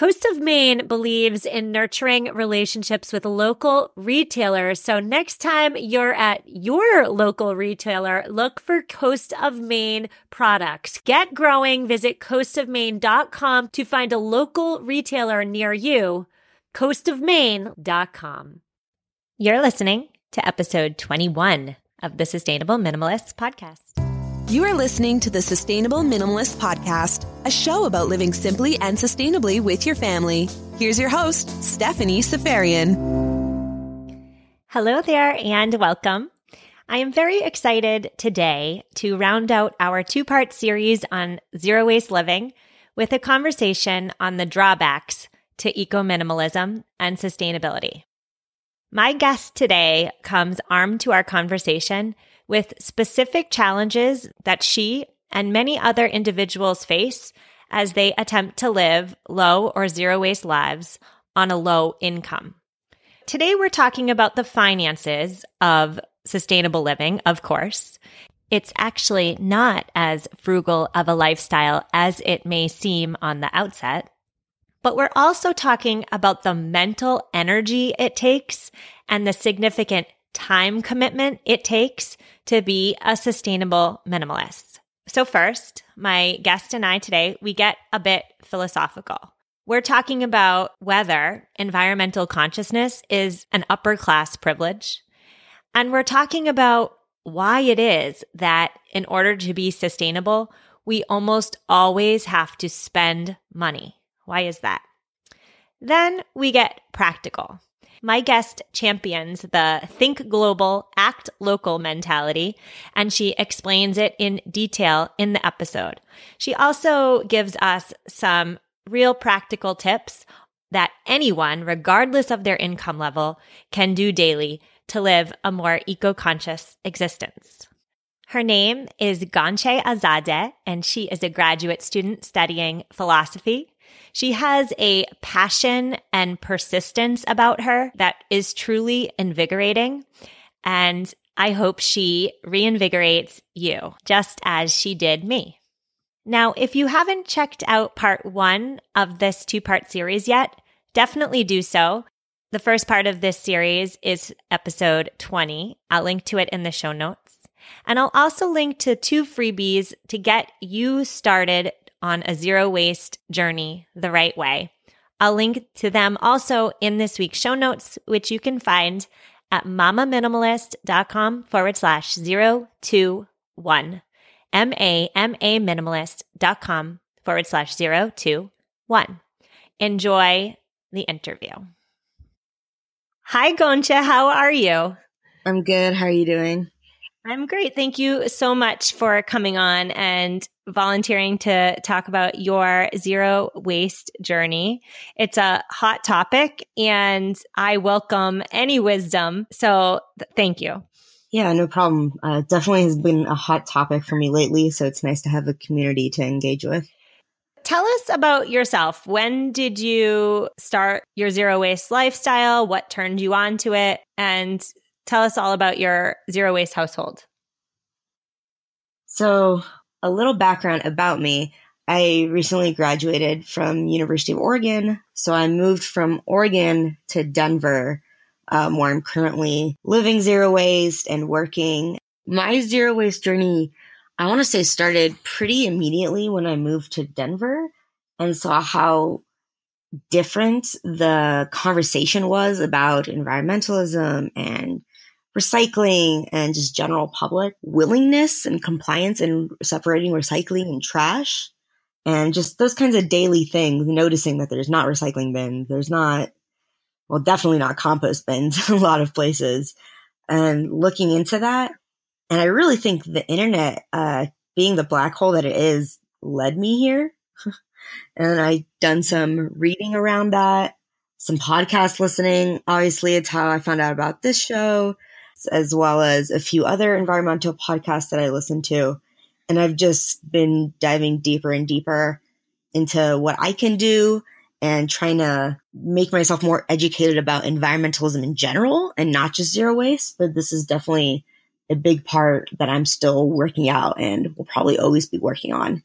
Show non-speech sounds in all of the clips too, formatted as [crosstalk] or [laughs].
Coast of Maine believes in nurturing relationships with local retailers. So next time you're at your local retailer, look for Coast of Maine products. Get growing. Visit coastofmaine.com to find a local retailer near you. coastofmaine.com. You're listening to episode 21 of the Sustainable Minimalists podcast. You are listening to the Sustainable Minimalist Podcast, a show about living simply and sustainably with your family. Here's your host, Stephanie Seferian. Hello there and welcome. I am very excited today to round out our two part series on zero waste living with a conversation on the drawbacks to eco minimalism and sustainability. My guest today comes armed to our conversation with specific challenges that she and many other individuals face as they attempt to live low or zero waste lives on a low income. Today, we're talking about the finances of sustainable living, of course. It's actually not as frugal of a lifestyle as it may seem on the outset. But we're also talking about the mental energy it takes and the significant time commitment it takes to be a sustainable minimalist. So, first, my guest and I today, we get a bit philosophical. We're talking about whether environmental consciousness is an upper class privilege. And we're talking about why it is that in order to be sustainable, we almost always have to spend money. Why is that? Then we get practical. My guest champions the think global, act local mentality, and she explains it in detail in the episode. She also gives us some real practical tips that anyone, regardless of their income level, can do daily to live a more eco conscious existence. Her name is Gonche Azadeh, and she is a graduate student studying philosophy she has a passion and persistence about her that is truly invigorating. And I hope she reinvigorates you just as she did me. Now, if you haven't checked out part one of this two part series yet, definitely do so. The first part of this series is episode 20. I'll link to it in the show notes. And I'll also link to two freebies to get you started on a zero waste journey the right way. I'll link to them also in this week's show notes, which you can find at mamaminimalist.com forward slash zero two one. M A M A minimalist.com forward slash zero two one. Enjoy the interview. Hi, Goncha. How are you? I'm good. How are you doing? I'm great. Thank you so much for coming on and volunteering to talk about your zero waste journey. It's a hot topic and I welcome any wisdom. So th- thank you. Yeah, no problem. Uh, definitely has been a hot topic for me lately. So it's nice to have a community to engage with. Tell us about yourself. When did you start your zero waste lifestyle? What turned you on to it? And tell us all about your zero waste household. So, a little background about me. I recently graduated from University of Oregon, so I moved from Oregon to Denver, um, where I'm currently living zero waste and working. My zero waste journey, I want to say, started pretty immediately when I moved to Denver and saw how different the conversation was about environmentalism and recycling and just general public willingness and compliance in separating recycling and trash. And just those kinds of daily things, noticing that there's not recycling bins, there's not, well, definitely not compost bins [laughs] in a lot of places, and looking into that. And I really think the internet, uh, being the black hole that it is, led me here. [laughs] and I done some reading around that, some podcast listening. Obviously, it's how I found out about this show, as well as a few other environmental podcasts that I listen to. And I've just been diving deeper and deeper into what I can do and trying to make myself more educated about environmentalism in general and not just zero waste. But this is definitely a big part that I'm still working out and will probably always be working on.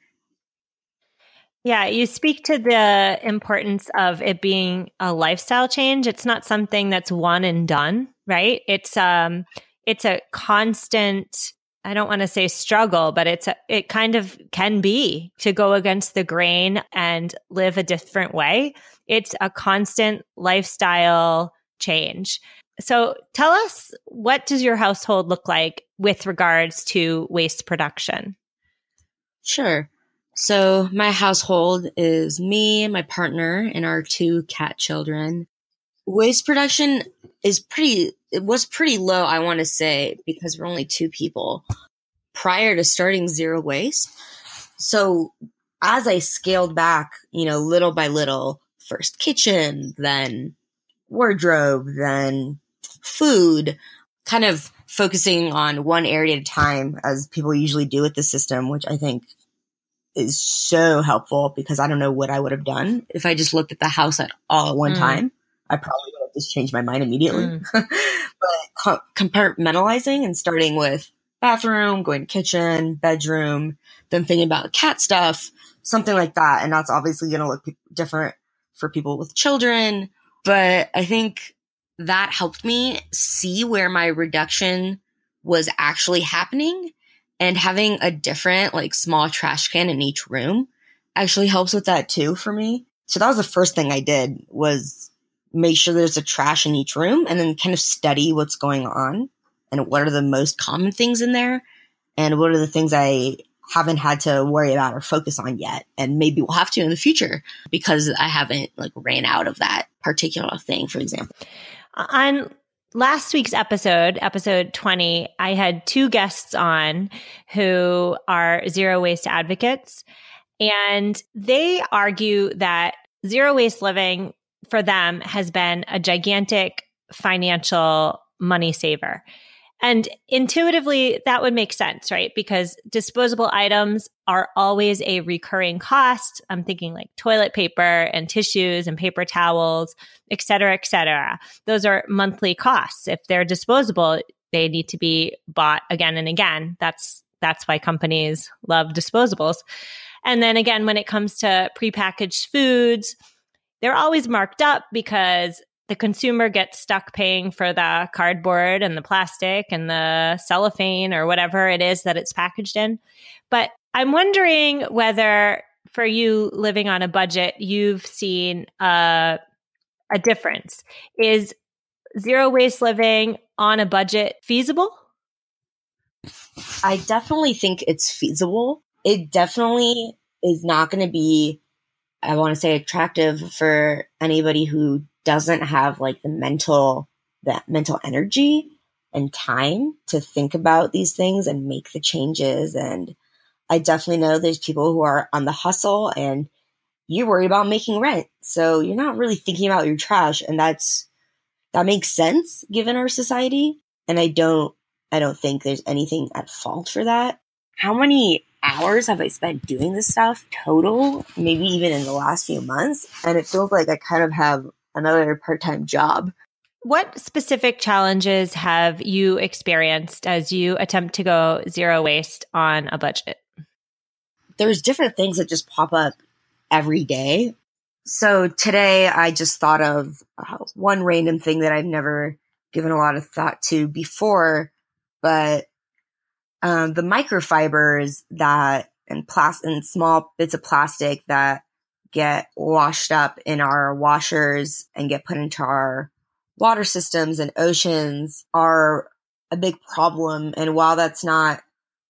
Yeah, you speak to the importance of it being a lifestyle change. It's not something that's one and done, right? It's um it's a constant I don't want to say struggle, but it's a, it kind of can be to go against the grain and live a different way. It's a constant lifestyle change. So tell us what does your household look like with regards to waste production? Sure. So my household is me, my partner, and our two cat children. Waste production is pretty it was pretty low, I want to say, because we're only two people prior to starting zero waste. So as I scaled back, you know, little by little, first kitchen, then wardrobe, then food, kind of focusing on one area at a time as people usually do with the system, which I think is so helpful because I don't know what I would have done if I just looked at the house at all at one mm. time. I probably would have just changed my mind immediately. Mm. [laughs] but compartmentalizing and starting with bathroom, going to kitchen, bedroom, then thinking about cat stuff, something like that. And that's obviously going to look different for people with children. But I think that helped me see where my reduction was actually happening and having a different like small trash can in each room actually helps with that too for me. So that was the first thing I did was make sure there's a trash in each room and then kind of study what's going on and what are the most common things in there and what are the things I haven't had to worry about or focus on yet and maybe we'll have to in the future because I haven't like ran out of that particular thing for example. On last week's episode, episode 20, I had two guests on who are zero waste advocates and they argue that zero waste living for them has been a gigantic financial money saver. And intuitively, that would make sense, right? Because disposable items are always a recurring cost. I'm thinking like toilet paper and tissues and paper towels, et cetera, et cetera. Those are monthly costs. If they're disposable, they need to be bought again and again. That's that's why companies love disposables. And then again, when it comes to prepackaged foods, they're always marked up because the consumer gets stuck paying for the cardboard and the plastic and the cellophane or whatever it is that it's packaged in. But I'm wondering whether for you living on a budget, you've seen a, a difference. Is zero waste living on a budget feasible? I definitely think it's feasible. It definitely is not going to be, I want to say, attractive for anybody who doesn't have like the mental that mental energy and time to think about these things and make the changes and I definitely know there's people who are on the hustle and you worry about making rent. So you're not really thinking about your trash and that's that makes sense given our society and I don't I don't think there's anything at fault for that. How many hours have I spent doing this stuff total? Maybe even in the last few months and it feels like I kind of have another part time job. What specific challenges have you experienced as you attempt to go zero waste on a budget? There's different things that just pop up every day. So today I just thought of uh, one random thing that I've never given a lot of thought to before, but um, the microfibers that and plastic and small bits of plastic that get washed up in our washers and get put into our water systems and oceans are a big problem. And while that's not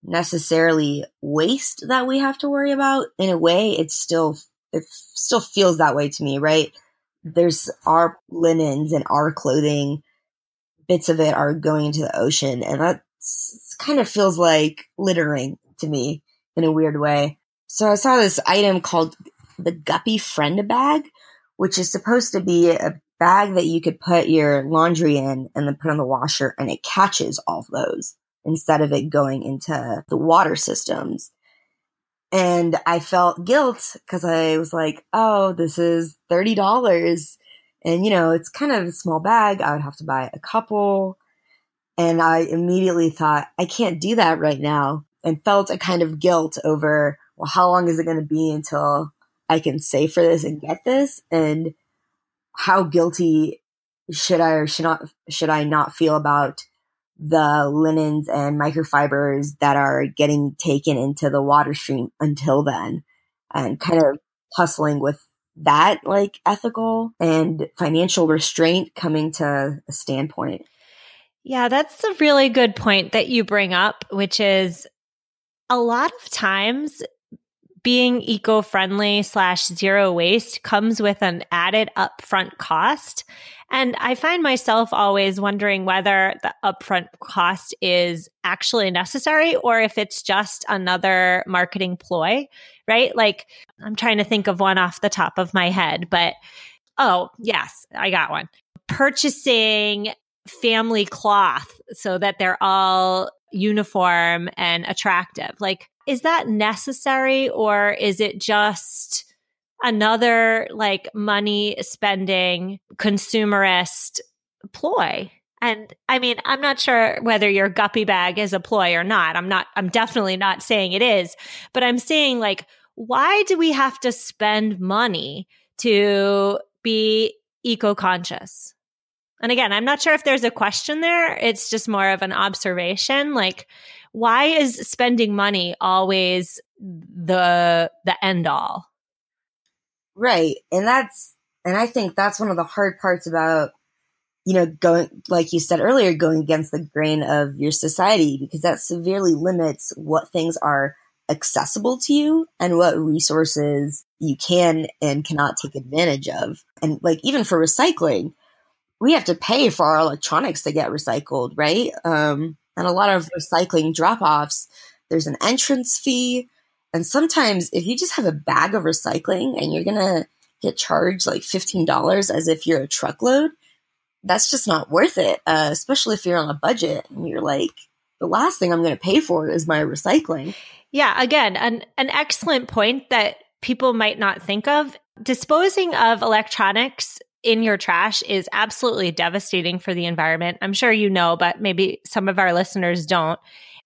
necessarily waste that we have to worry about. In a way, it's still it still feels that way to me, right? There's our linens and our clothing, bits of it are going into the ocean, and that kind of feels like littering to me in a weird way. So I saw this item called the Guppy Friend Bag, which is supposed to be a bag that you could put your laundry in and then put on the washer and it catches all those instead of it going into the water systems. And I felt guilt because I was like, oh, this is $30. And, you know, it's kind of a small bag. I would have to buy a couple. And I immediately thought, I can't do that right now and felt a kind of guilt over, well, how long is it going to be until I can save for this and get this? And how guilty should I or should not, should I not feel about the linens and microfibers that are getting taken into the water stream until then and kind of hustling with that like ethical and financial restraint coming to a standpoint. Yeah, that's a really good point that you bring up, which is a lot of times being eco-friendly slash zero waste comes with an added upfront cost. And I find myself always wondering whether the upfront cost is actually necessary or if it's just another marketing ploy, right? Like I'm trying to think of one off the top of my head, but oh, yes, I got one. Purchasing family cloth so that they're all uniform and attractive. Like is that necessary or is it just another like money spending consumerist ploy? And I mean, I'm not sure whether your guppy bag is a ploy or not. I'm not, I'm definitely not saying it is, but I'm saying like, why do we have to spend money to be eco conscious? And again, I'm not sure if there's a question there. It's just more of an observation. Like, why is spending money always the the end all? Right. And that's and I think that's one of the hard parts about you know going like you said earlier going against the grain of your society because that severely limits what things are accessible to you and what resources you can and cannot take advantage of. And like even for recycling, we have to pay for our electronics to get recycled, right? Um, and a lot of recycling drop offs, there's an entrance fee. And sometimes if you just have a bag of recycling and you're going to get charged like $15 as if you're a truckload, that's just not worth it, uh, especially if you're on a budget and you're like, the last thing I'm going to pay for is my recycling. Yeah, again, an, an excellent point that people might not think of. Disposing of electronics in your trash is absolutely devastating for the environment. I'm sure you know, but maybe some of our listeners don't.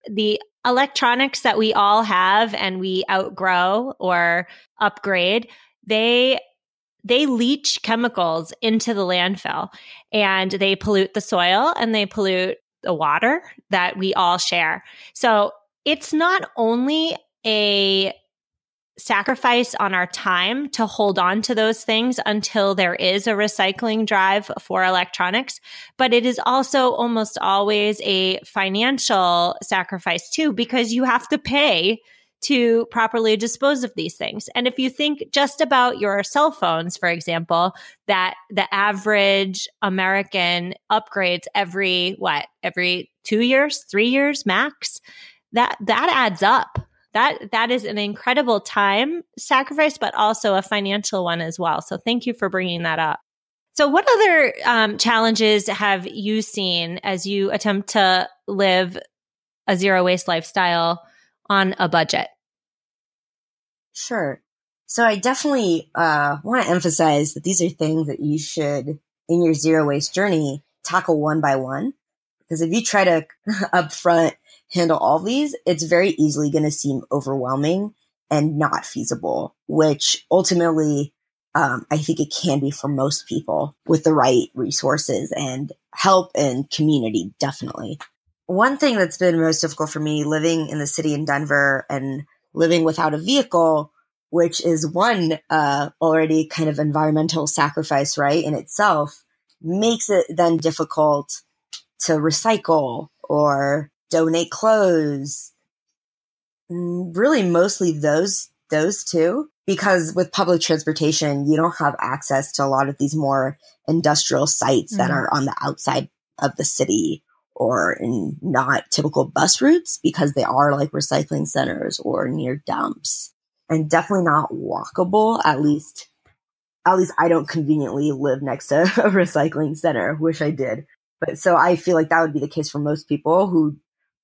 The electronics that we all have and we outgrow or upgrade, they they leach chemicals into the landfill and they pollute the soil and they pollute the water that we all share. So it's not only a sacrifice on our time to hold on to those things until there is a recycling drive for electronics. But it is also almost always a financial sacrifice too, because you have to pay to properly dispose of these things. And if you think just about your cell phones, for example, that the average American upgrades every what, every two years, three years max, that, that adds up that that is an incredible time sacrifice, but also a financial one as well. So thank you for bringing that up. So, what other um, challenges have you seen as you attempt to live a zero waste lifestyle on a budget? Sure. So, I definitely uh, want to emphasize that these are things that you should, in your zero waste journey, tackle one by one. Because if you try to [laughs] upfront handle all these, it's very easily going to seem overwhelming and not feasible, which ultimately um, I think it can be for most people with the right resources and help and community, definitely. One thing that's been most difficult for me living in the city in Denver and living without a vehicle, which is one uh, already kind of environmental sacrifice, right, in itself, makes it then difficult to recycle or donate clothes, Mm, really, mostly those those two, because with public transportation, you don't have access to a lot of these more industrial sites mm. that are on the outside of the city or in not typical bus routes because they are like recycling centers or near dumps and definitely not walkable at least at least I don't conveniently live next to [laughs] a recycling center. Wish I did. But so I feel like that would be the case for most people who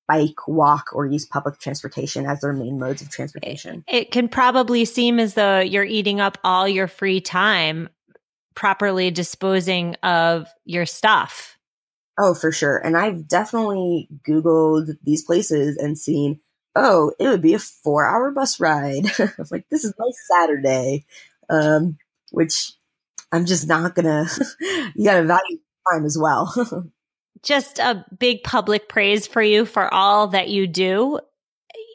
bike, walk, or use public transportation as their main modes of transportation. It can probably seem as though you're eating up all your free time properly disposing of your stuff. Oh, for sure. And I've definitely Googled these places and seen, oh, it would be a four hour bus ride. [laughs] I was like, this is my Saturday. Um, which I'm just not gonna, [laughs] you gotta value time as well. [laughs] just a big public praise for you for all that you do.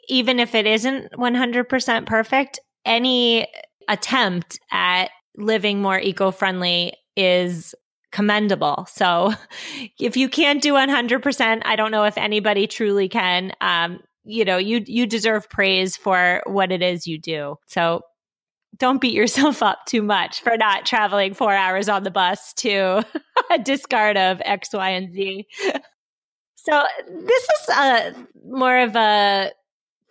Even if it isn't 100% perfect, any attempt at living more eco friendly is commendable. So [laughs] if you can't do 100%, I don't know if anybody truly can. Um, you know, you you deserve praise for what it is you do. So don't beat yourself up too much for not traveling 4 hours on the bus to a [laughs] discard of X, Y, and Z. So this is a more of a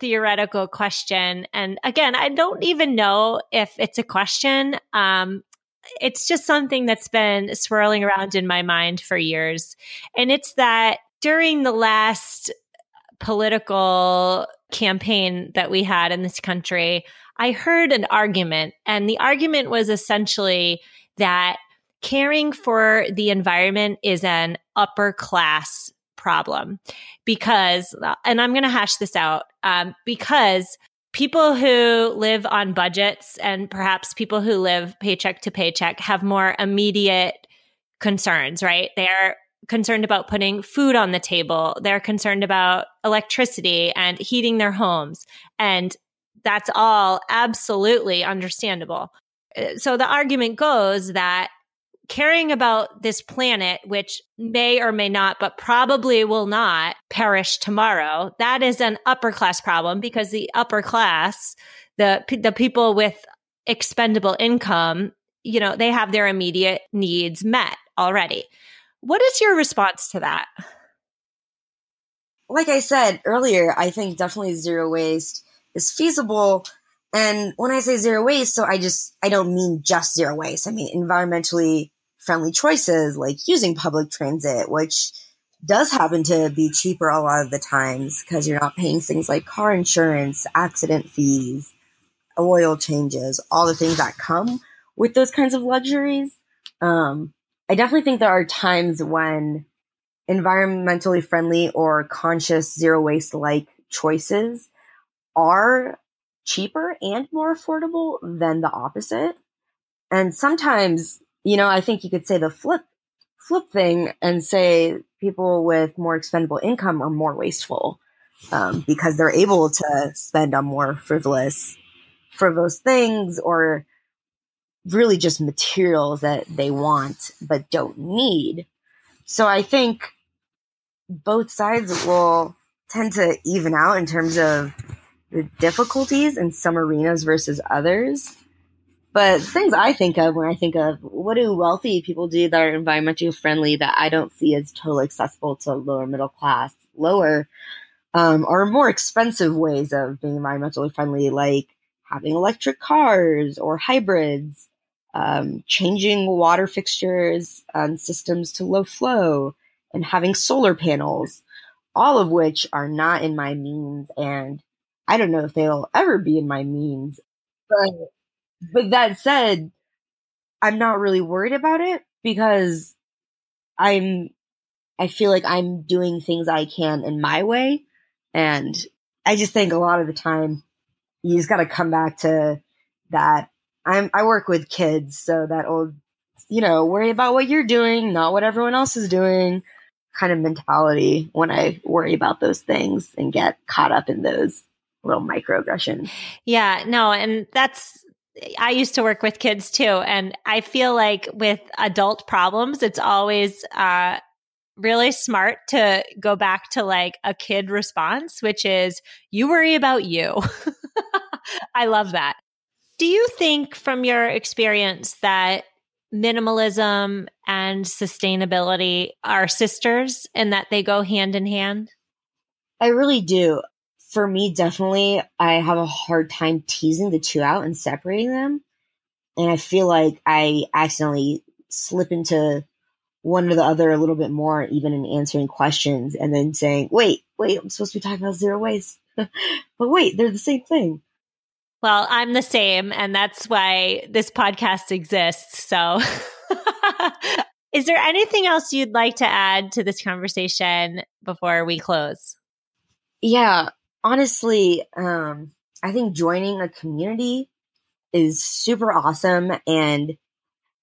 theoretical question and again i don't even know if it's a question um, it's just something that's been swirling around in my mind for years. And it's that during the last political campaign that we had in this country, I heard an argument, and the argument was essentially that caring for the environment is an upper class problem because, and I'm going to hash this out, um, because people who live on budgets and perhaps people who live paycheck to paycheck have more immediate concerns, right? They're concerned about putting food on the table. They're concerned about electricity and heating their homes. And that's all absolutely understandable. Uh, so the argument goes that caring about this planet, which may or may not, but probably will not perish tomorrow, that is an upper class problem because the upper class, the, the people with expendable income, you know, they have their immediate needs met already. What is your response to that? Like I said earlier, I think definitely zero waste is feasible. And when I say zero waste, so I just, I don't mean just zero waste. I mean environmentally friendly choices like using public transit, which does happen to be cheaper a lot of the times because you're not paying things like car insurance, accident fees, oil changes, all the things that come with those kinds of luxuries. Um, I definitely think there are times when environmentally friendly or conscious zero waste like choices are cheaper and more affordable than the opposite. And sometimes you know, I think you could say the flip flip thing and say people with more expendable income are more wasteful um, because they're able to spend on more frivolous frivolous things or really just materials that they want but don't need. So I think both sides will tend to even out in terms of the difficulties in some arenas versus others. But things I think of when I think of what do wealthy people do that are environmentally friendly that I don't see as totally accessible to lower middle class, lower, um, or more expensive ways of being environmentally friendly, like having electric cars or hybrids, um, changing water fixtures and systems to low flow, and having solar panels, all of which are not in my means. And I don't know if they'll ever be in my means. But but that said, I'm not really worried about it because I'm, I feel like I'm doing things I can in my way. And I just think a lot of the time you just got to come back to that. I'm, I work with kids. So that old, you know, worry about what you're doing, not what everyone else is doing kind of mentality when I worry about those things and get caught up in those little microaggressions. Yeah, no, and that's I used to work with kids too. And I feel like with adult problems, it's always uh, really smart to go back to like a kid response, which is you worry about you. [laughs] I love that. Do you think from your experience that minimalism and sustainability are sisters and that they go hand in hand? I really do. For me, definitely, I have a hard time teasing the two out and separating them. And I feel like I accidentally slip into one or the other a little bit more, even in answering questions, and then saying, wait, wait, I'm supposed to be talking about zero waste. [laughs] but wait, they're the same thing. Well, I'm the same, and that's why this podcast exists. So, [laughs] is there anything else you'd like to add to this conversation before we close? Yeah, honestly, um, I think joining a community is super awesome and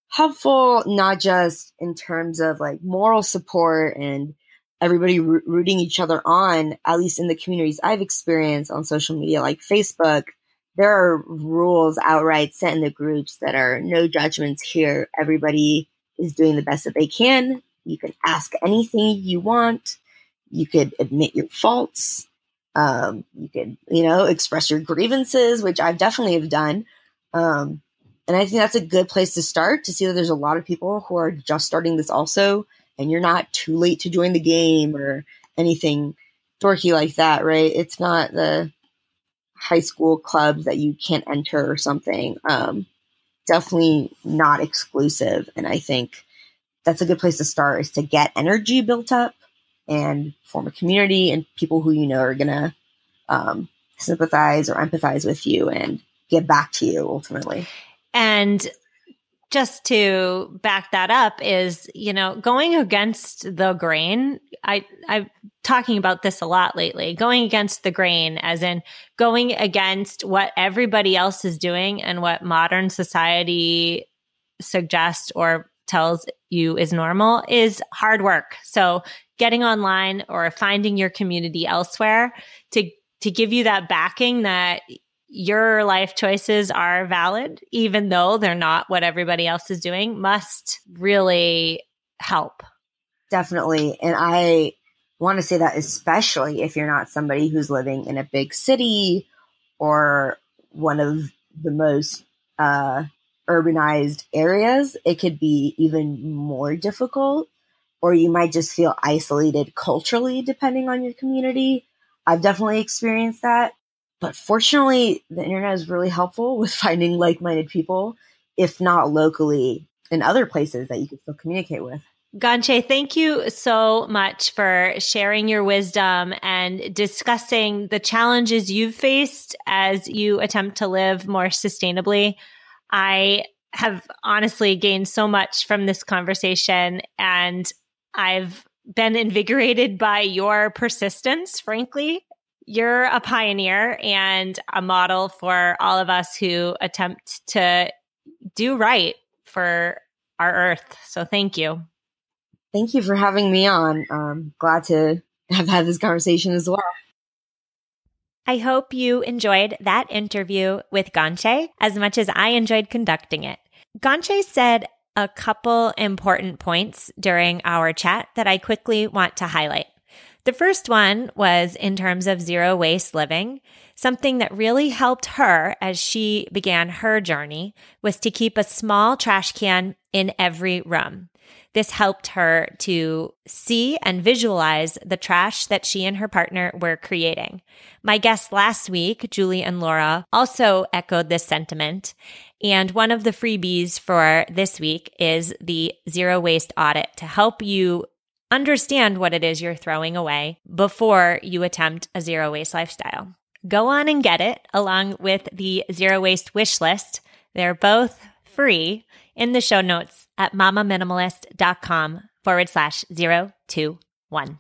helpful, not just in terms of like moral support and everybody rooting each other on, at least in the communities I've experienced on social media like Facebook. There are rules outright set in the groups that are no judgments here. Everybody is doing the best that they can. You can ask anything you want. You could admit your faults. Um, you could, you know, express your grievances, which I've definitely have done. Um, and I think that's a good place to start to see that there's a lot of people who are just starting this also, and you're not too late to join the game or anything dorky like that, right? It's not the high school clubs that you can't enter or something. Um, definitely not exclusive. And I think that's a good place to start is to get energy built up and form a community and people who you know are going to um, sympathize or empathize with you and get back to you ultimately. And just to back that up is, you know, going against the grain. I, I'm talking about this a lot lately. Going against the grain, as in going against what everybody else is doing and what modern society suggests or tells you is normal is hard work. So getting online or finding your community elsewhere to to give you that backing that your life choices are valid, even though they're not what everybody else is doing, must really help. Definitely. And I want to say that, especially if you're not somebody who's living in a big city or one of the most uh, urbanized areas, it could be even more difficult, or you might just feel isolated culturally, depending on your community. I've definitely experienced that. But fortunately, the internet is really helpful with [laughs] finding like minded people, if not locally, in other places that you can still communicate with. Ganche, thank you so much for sharing your wisdom and discussing the challenges you've faced as you attempt to live more sustainably. I have honestly gained so much from this conversation and I've been invigorated by your persistence, frankly, you're a pioneer and a model for all of us who attempt to do right for our earth. So thank you. Thank you for having me on. Um, glad to have had this conversation as well. I hope you enjoyed that interview with Ganche as much as I enjoyed conducting it. Ganche said a couple important points during our chat that I quickly want to highlight. The first one was in terms of zero waste living. Something that really helped her as she began her journey was to keep a small trash can in every room. This helped her to see and visualize the trash that she and her partner were creating. My guests last week, Julie and Laura, also echoed this sentiment. And one of the freebies for this week is the zero waste audit to help you Understand what it is you're throwing away before you attempt a zero waste lifestyle. Go on and get it along with the zero waste wish list. They're both free in the show notes at mamaminimalist.com forward slash zero two one.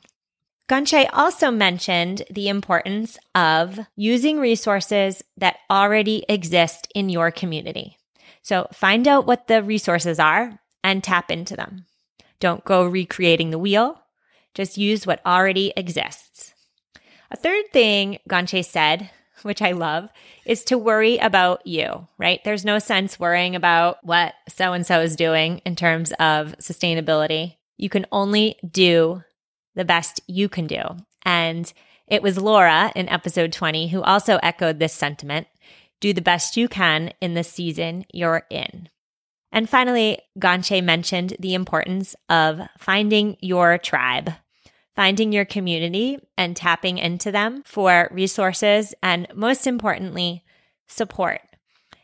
Ganche also mentioned the importance of using resources that already exist in your community. So find out what the resources are and tap into them. Don't go recreating the wheel. Just use what already exists. A third thing Ganche said, which I love, is to worry about you, right? There's no sense worrying about what so and so is doing in terms of sustainability. You can only do the best you can do. And it was Laura in episode 20 who also echoed this sentiment do the best you can in the season you're in. And finally, Ganche mentioned the importance of finding your tribe, finding your community and tapping into them for resources and most importantly, support.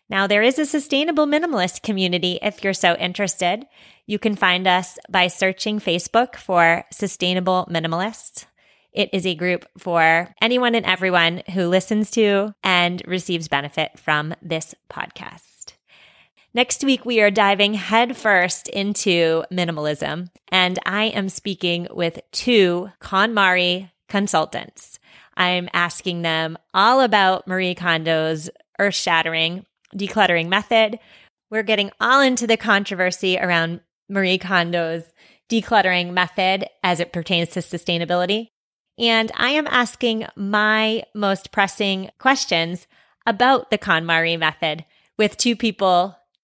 Now, there is a sustainable minimalist community if you're so interested. You can find us by searching Facebook for Sustainable Minimalists. It is a group for anyone and everyone who listens to and receives benefit from this podcast. Next week, we are diving headfirst into minimalism, and I am speaking with two KonMari consultants. I'm asking them all about Marie Kondo's earth shattering decluttering method. We're getting all into the controversy around Marie Kondo's decluttering method as it pertains to sustainability. And I am asking my most pressing questions about the KonMari method with two people